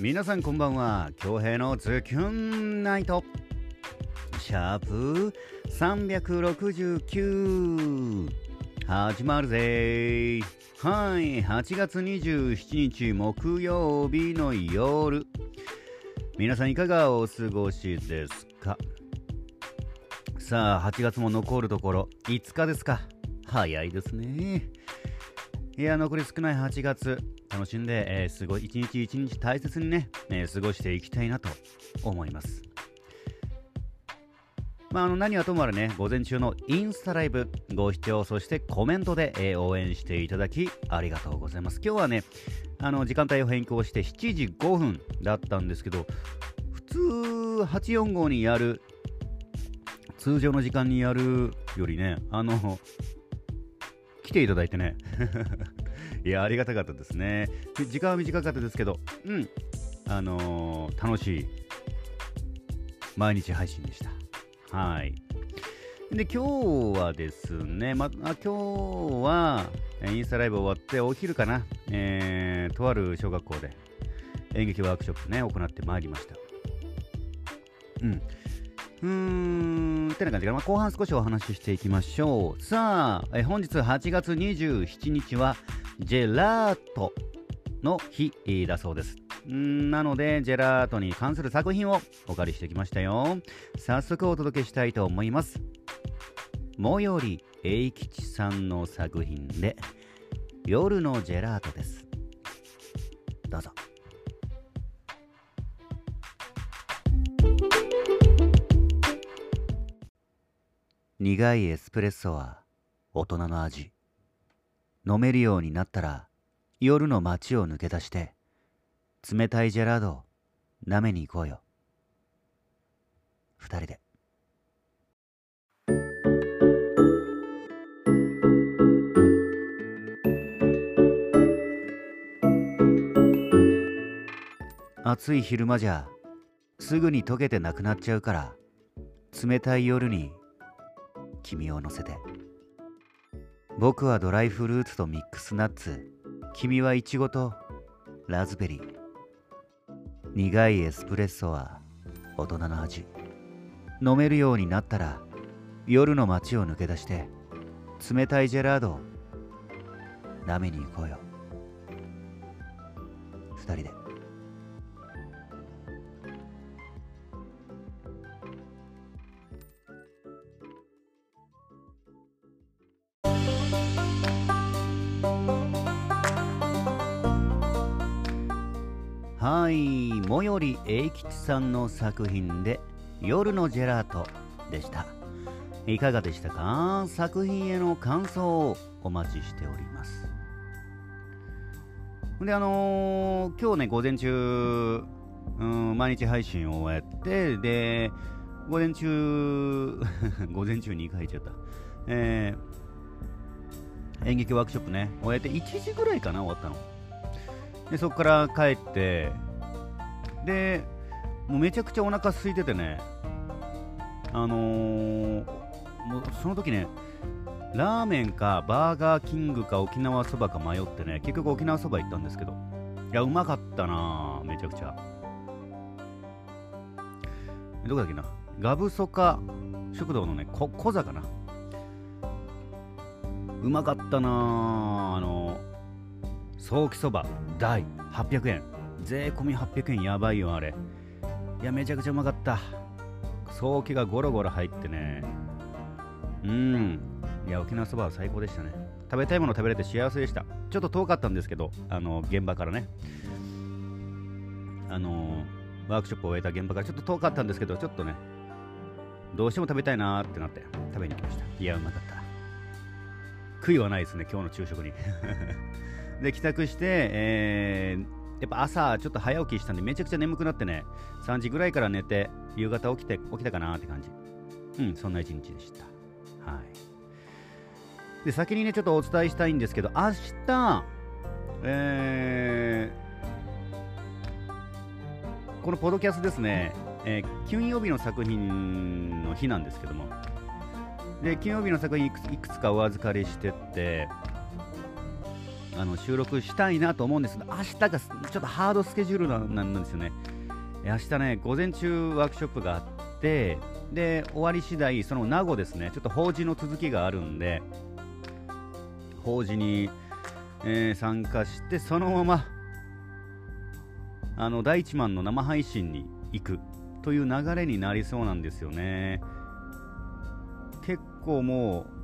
皆さんこんばんは。恭平のズキュンナイト。シャープ369始まるぜ。はい。8月27日木曜日の夜。皆さんいかがお過ごしですか？さあ8月も残るところ。5日ですか。早いですね。いや残り少ない8月楽しんで、えー、すごい一日一日大切にね、えー、過ごしていきたいなと思いますまあ、あの何はともあれね、午前中のインスタライブ、ご視聴、そしてコメントで、えー、応援していただき、ありがとうございます。今日はね、あの時間帯を変更して7時5分だったんですけど、普通845にやる、通常の時間にやるよりね、あの、来ていただいてね、いや、ありがたかったですね。時間は短かったですけど、うん、あのー、楽しい毎日配信でした。はい。で、今日はですね、まあ、今日は、インスタライブ終わって、お昼かな、えー、とある小学校で演劇ワークショップね、行ってまいりました。うん。うーん、ってな感じかな。後半少しお話ししていきましょう。さあ、え本日8月27日は、ジェラートの日だそうです。んなので、ジェラートに関する作品をお借りしてきましたよ。早速お届けしたいと思います。最寄り栄吉さんの作品で、夜のジェラートです。どうぞ。苦いエスプレッソは大人の味。飲めるようになったら夜の街を抜け出して冷たいジェラード舐めに行こうよ二人で暑い昼間じゃすぐに溶けてなくなっちゃうから冷たい夜に君を乗せて。僕はドライフルーツとミックスナッツ。君はイチゴとラズベリー。苦いエスプレッソは大人の味。飲めるようになったら夜の街を抜け出して冷たいジェラードを舐めに行こうよ。二人で。はい最寄り栄吉さんの作品で「夜のジェラート」でした。いかがでしたか？作品への感想をお待ちしております。であのー、今日ね午前中、うん、毎日配信を終えてで午前中 午前中に2回言っちゃった。えー、演劇ワークショップね終えて1時ぐらいかな終わったの。でそこから帰ってでもうめちゃくちゃお腹空いててねあのー、もうその時ねラーメンかバーガーキングか沖縄そばか迷ってね結局沖縄そば行ったんですけどいやうまかったなめちゃくちゃ。どこだっけなガブソカ食堂のね小座かな。うまかったなあのソーキそば大800円。税込み800円。やばいよあれ。いやめちゃくちゃうまかった。早期がゴロゴロ入ってね。うん。いや沖縄そばは最高でしたね。食べたいもの食べれて幸せでした。ちょっと遠かったんですけどあの現場からね。あのワークショップを終えた現場からちょっと遠かったんですけどちょっとねどうしても食べたいなーってなって食べに来ました。いやうまかった。悔いはないですね今日の昼食に。で帰宅して、えー、やっぱ朝ちょっと早起きしたんでめちゃくちゃ眠くなってね3時ぐらいから寝て夕方起きて起きたかなって感じ。うんそんな一日でした。はい。で先にねちょっとお伝えしたいんですけど明日えー、このポドキャスですね、えー、金曜日の作品の日なんですけどもで金曜日の作品いくつかお預かりしてってあの収録したいなと思うんですけど明日がちょっとハードスケジュールなんですよね。明日ね午前中ワークショップがあってで終わり次第その名護ですねちょっと法事の続きがあるんで法事に、えー、参加してそのままあの第一マンの生配信に行くという流れになりそうなんですよね。結構もう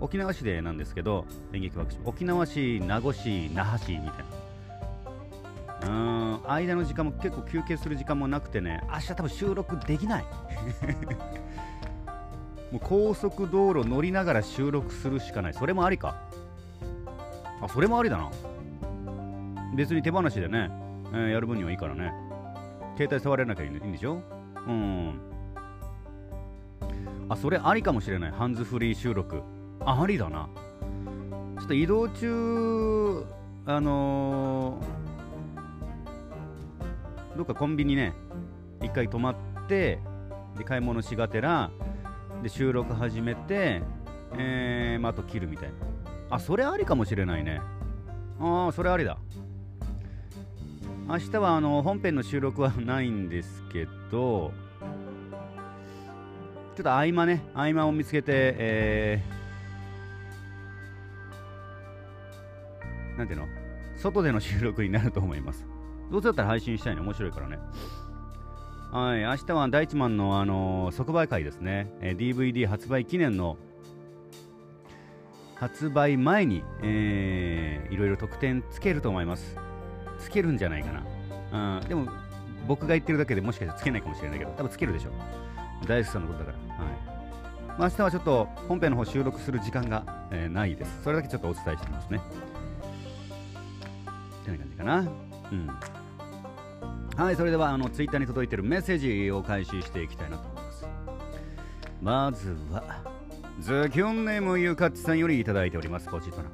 沖縄市でなんですけど演劇ワークショップ沖縄市名護市那覇市みたいな。うん間の時間も結構休憩する時間もなくてね明日多分収録できない。もう高速道路乗りながら収録するしかない。それもありか。あそれもありだな。別に手放しでね、えー、やる分にはいいからね。携帯触れなきゃいいんでしょ？うん。あそれありかもしれない。ハンズフリー収録。ありだな。ちょっと移動中あのー、どっかコンビニね一回泊まってで買い物しがてらで収録始めてえー、まあ、あと切るみたいな。あそれありかもしれないね。ああそれありだ。明日はあの本編の収録はないんですけどちょっと合間ね合間を見つけてえーなんていうの？外での収録になると思います。どうせだったら配信したいの面白いからね。はい、明日は大地マンの、あのー、即売会ですね、えー、DVD 発売記念の発売前に、えー、いろいろ特典つけると思います。つけるんじゃないかな。うん、でも、僕が言ってるだけでもしかしたらつけないかもしれないけど、多分つけるでしょ。大好さんのことだから。はい。まあ、明日はちょっと本編の方収録する時間が、えー、ないです。それだけちょっとお伝えしてみますね。ってな感じかな。うん。はい、それではあのツイッターに届いているメッセージを開始していきたいなと思います。まずは、ズキュンネームゆかっちさんよりいただいております。ポチッとな。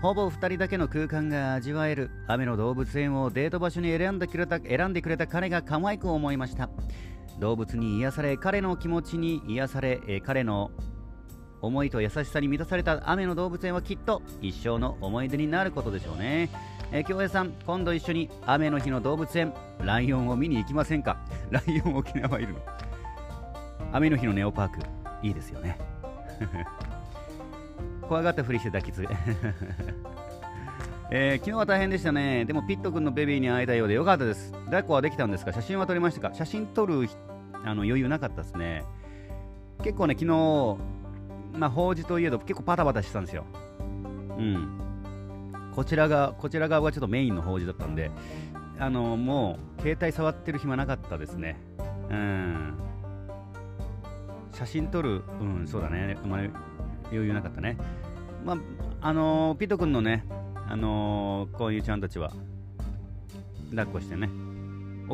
ほぼ2人だけの空間が味わえる雨の動物園をデート場所に選んでくれた選んでくれた彼が可愛く思いました動物に癒され彼の気持ちに癒され、え彼の思いと優しさに満たされた雨の動物園はきっと一生の思い出になることでしょうね。え、京平さん、今度一緒に雨の日の動物園、ライオンを見に行きませんか？ライオン沖縄いるの？雨の日のネオパーク、いいですよね。怖がったふりして抱きつ。えー、昨日は大変でしたね。でもピット君のベビーに会えたようでよかったです。抱っこはできたんですか？写真は撮りましたか？写真撮るあの余裕なかったですね。結構ね、昨日、まあ、法事といえど結構パタパタしてたんですよ。うん。こちらが、こちら側がちょっとメインの法事だったんで、あの、もう、携帯触ってる暇なかったですね。うん。写真撮る、うん、そうだね。まり余裕なかったね。まあ、あのー、ピト君のね、あのー、こういうちゃんたちは、抱っこしてね、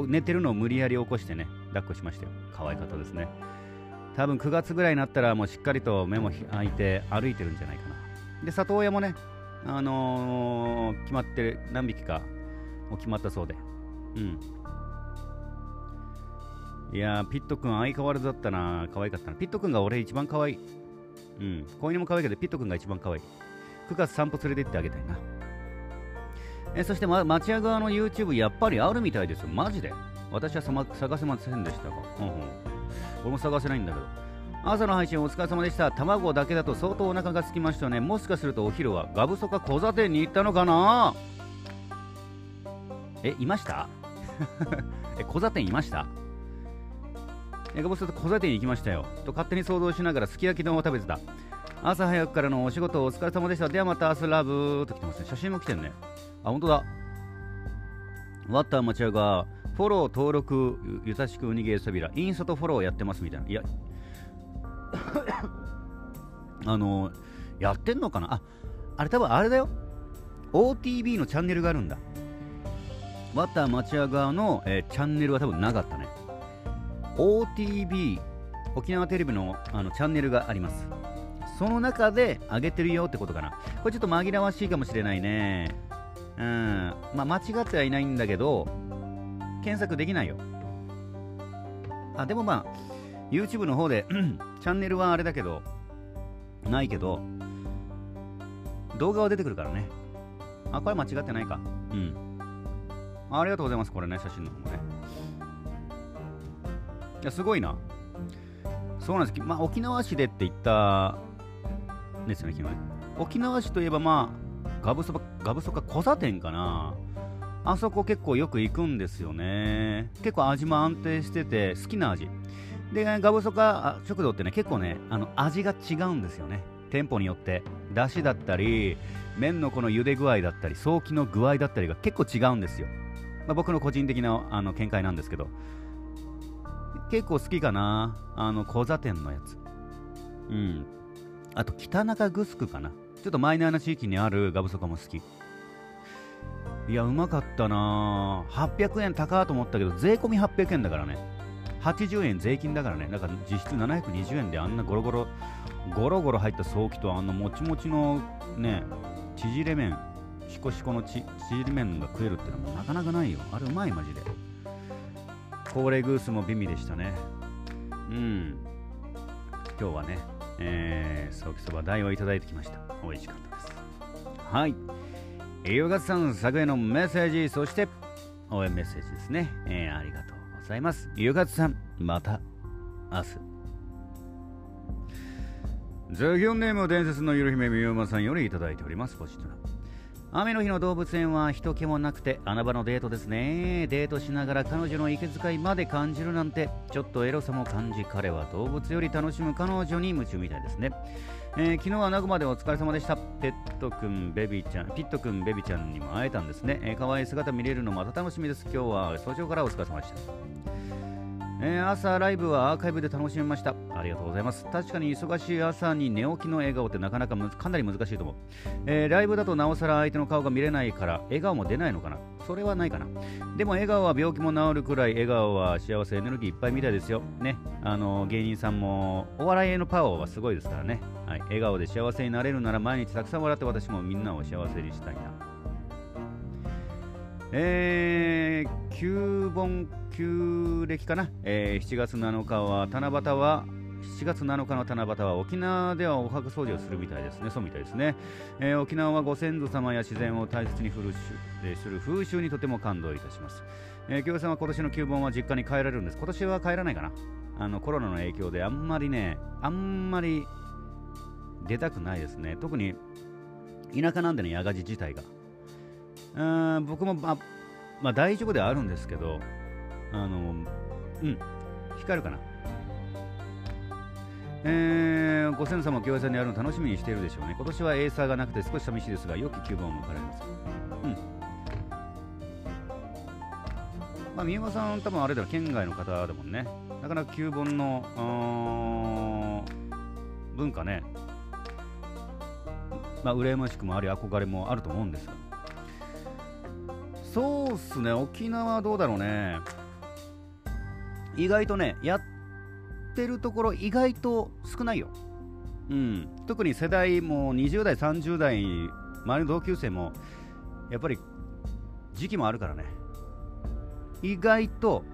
寝てるのを無理やり起こしてね、抱っこしましたよ。可愛かったですね。多分9月ぐらいになったらもうしっかりと目も開いて歩いてるんじゃないかな。で、里親もね、あのー、決まってる、何匹かもう決まったそうで。うん。いや、ピット君相変わらずだったな。可愛かったな。ピット君が俺一番可愛い。うん。子犬も可愛いけど、ピット君が一番可愛い。9月散歩連れてってあげたいな。えそして、ま、町屋側の YouTube やっぱりあるみたいですよ。マジで。私は探せませんでしたが。うんうん俺も探せないんだけど。朝の配信お疲れ様でした。卵だけだと相当お腹が空きましたね。もしかするとお昼はガブソか小座店に行ったのかな？え、いました？え、小座店いました？え、ガブソと小座店に行きましたよ。と勝手に想像しながらすき焼き丼を食べてた。朝早くからのお仕事お疲れ様でした。ではまた明日ラブと来てますね。写真も来てるね。あ、本当だ。ワッター町屋がフォロー登録ゆたしくうにげさびらインスタとフォローやってますみたいな。いや あのやってんのかな？ああれ多分あれだよ。OTB のチャンネルがあるんだ。ワタ町屋側の、えー、チャンネルは多分なかったね。OTB 沖縄テレビのあのチャンネルがあります。その中で上げてるよってことかな。これちょっと紛らわしいかもしれないね。うんまあ間違ってはいないんだけど検索できないよ。あ、でもまあ、YouTube の方で チャンネルはあれだけど、ないけど、動画は出てくるからね。あ、これ間違ってないか。うん。ありがとうございます、これね、写真の方もね。いや、すごいな。そうなんです。まあ、沖縄市でって言ったですよね、昨日ね。沖縄市といえば、まあ、ガブそば、ガブそか小座店かな。あそこ結構よく行くんですよね。結構味も安定してて、好きな味。で、ガブソカ食堂ってね、結構ね、あの味が違うんですよね。店舗によって。だしだったり、麺のこの茹で具合だったり、早期の具合だったりが結構違うんですよ。まあ、僕の個人的なあの見解なんですけど。結構好きかな。あの、小座店のやつ。うん。あと、北中城かな。ちょっとマイナーな地域にあるガブソカも好き。いや、うまかったな800円高と思ったけど、税込み800円だからね。80円税金だからね。だから実質720円であんなゴロゴロ、ゴロゴロ入った早期とあんなもちもちのね、縮れ麺、シコシコのち縮れ麺が食えるってのもなかなかないよ。あれうまい、マジで。高齢グースも美味でしたね。うん。今日はね、えー、ソーキそば代をいただいてきました。美味しかったです。はい。ゆがさん昨夜のメッセージ、そして応援メッセージですね。えー、ありがとうございます。ゆがさん、また明日。ザギョンネーム伝説のゆる姫みゆまさんよりいただいております。ポジティブ雨の日の動物園は人気もなくて穴場のデートですね。デートしながら彼女の息遣いまで感じるなんてちょっとエロさも感じ彼は動物より楽しむ彼女に夢中みたいですね、えー、昨日は名古屋でお疲れ様でした。ペットくんベビちゃんピットくんベビちゃんにも会えたんですね、えー、可愛い姿見れるのまた楽しみです。今日は早朝からお疲れ様でした。えー、朝ライブはアーカイブで楽しみました。ありがとうございます。確かに忙しい朝に寝起きの笑顔ってなかなかかなり難しいと思う、えー、ライブだとなおさら相手の顔が見れないから笑顔も出ないのかなそれはないかな。でも笑顔は病気も治るくらい笑顔は幸せエネルギーいっぱいみたいですよ。ね。あの芸人さんもお笑いへのパワーはすごいですからね。はい。笑顔で幸せになれるなら毎日たくさん笑って私もみんなを幸せにしたいな。えー、旧本旧暦かな、えー、7月7日は七夕は7月7日の七夕は沖縄ではお墓掃除をするみたいですね、そうみたいですね。えー、沖縄はご先祖様や自然を大切にする,、え、する風習にとても感動いたします。えー、京さんは今年の旧盆は実家に帰られるんです。今年は帰らないかな。あのコロナの影響であんまりね、あんまり出たくないですね。特に田舎なんでね、矢賀寺自体が。うん僕も、ままあ、大丈夫ではあるんですけど、あの、うん、光るかな。えー、ご先祖様、京平さんにあるの楽しみにしているでしょうね。今年はエーサーがなくて少し寂しいですが、良き9番を迎えられます。うん。まあ、三山さん、多分あれだろ、県外の方だもんね。なかなか9本の文化ね、まあ、羨ましくもあり、憧れもあると思うんですが。そうっすね、沖縄どうだろうね。意外とね、やってるところ意外と少ないよ。うん。特に世代も20代、30代、周りの同級生も、やっぱり時期もあるからね。意外と、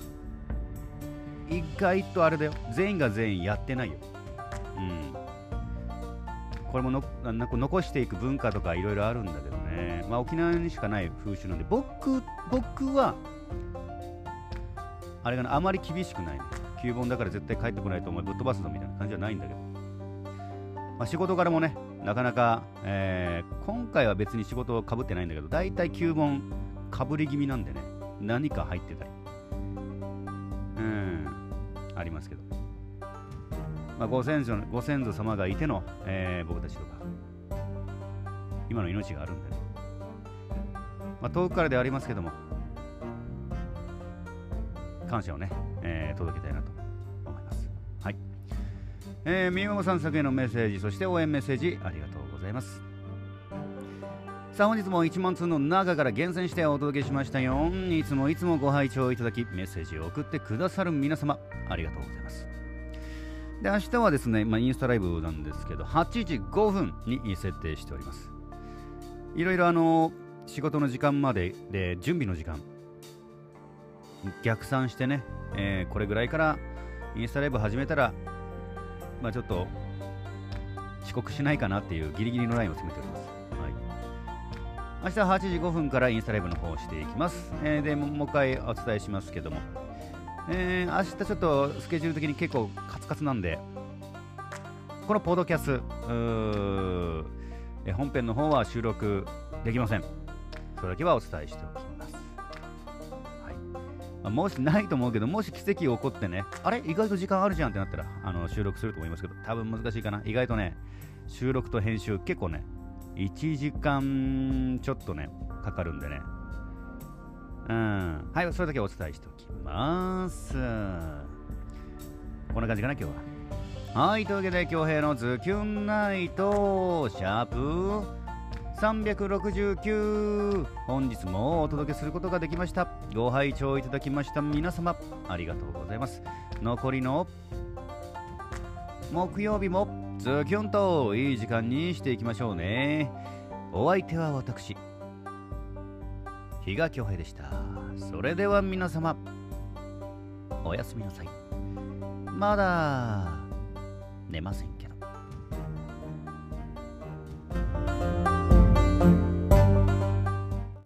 意外とあれだよ。全員が全員やってないよ。うん。これものなんか残していく文化とかいろいろあるんだけどね。まあ沖縄にしかない風習なんで、僕、僕はあれが、あまり厳しくない、ね。旧本だから絶対帰ってこないと思うぶっ飛ばすぞみたいな感じじゃないんだけど。まあ、仕事からもね、なかなか、えー、今回は別に仕事をかぶってないんだけど、大体旧本かぶり気味なんでね、何か入ってたり。うん、ありますけど。まあ、ご先祖ご先祖様がいての、えー、僕たちとか、今の命があるんでね。まあ、遠くからではありますけども、感謝をね、えー、届けたいなと思います。はい。えー、みももさん作へのメッセージ、そして応援メッセージ、ありがとうございます。さあ本日も1万通の中から厳選してお届けしましたよ。いつもいつもご拝聴いただき、メッセージを送ってくださる皆様、ありがとうございます。で、明日はですね、まあ、インスタライブなんですけど、8時5分に設定しております。いろいろあの、仕事の時間までで準備の時間、逆算してね、えー、これぐらいからインスタライブ始めたら、まあ、ちょっと遅刻しないかなっていうギリギリのラインを詰めております。明日8時5分からインスタライブの方をしていきます。えー、でもう一回お伝えしますけども、えー、明日ちょっとスケジュール的に結構カツカツなんで、このポッドキャスト、本編の方は収録できません。それだけはお伝えしておきます。はい、もしないと思うけど、もし奇跡起こってね、あれ？意外と時間あるじゃんってなったらあの収録すると思いますけど、多分難しいかな。意外とね、収録と編集結構ね、1時間ちょっとね、かかるんでね。うん。はい、それだけお伝えしておきます。こんな感じかな、今日は。はい、というわけで、京平のズキュンナイト、シャープ。369本日もお届けすることができました。ご拝聴いただきました。皆様ありがとうございます。残りの木曜日もズキュンといい時間にしていきましょうね。お相手は私比嘉恭平でした。それでは皆様おやすみなさい。まだ寝ません。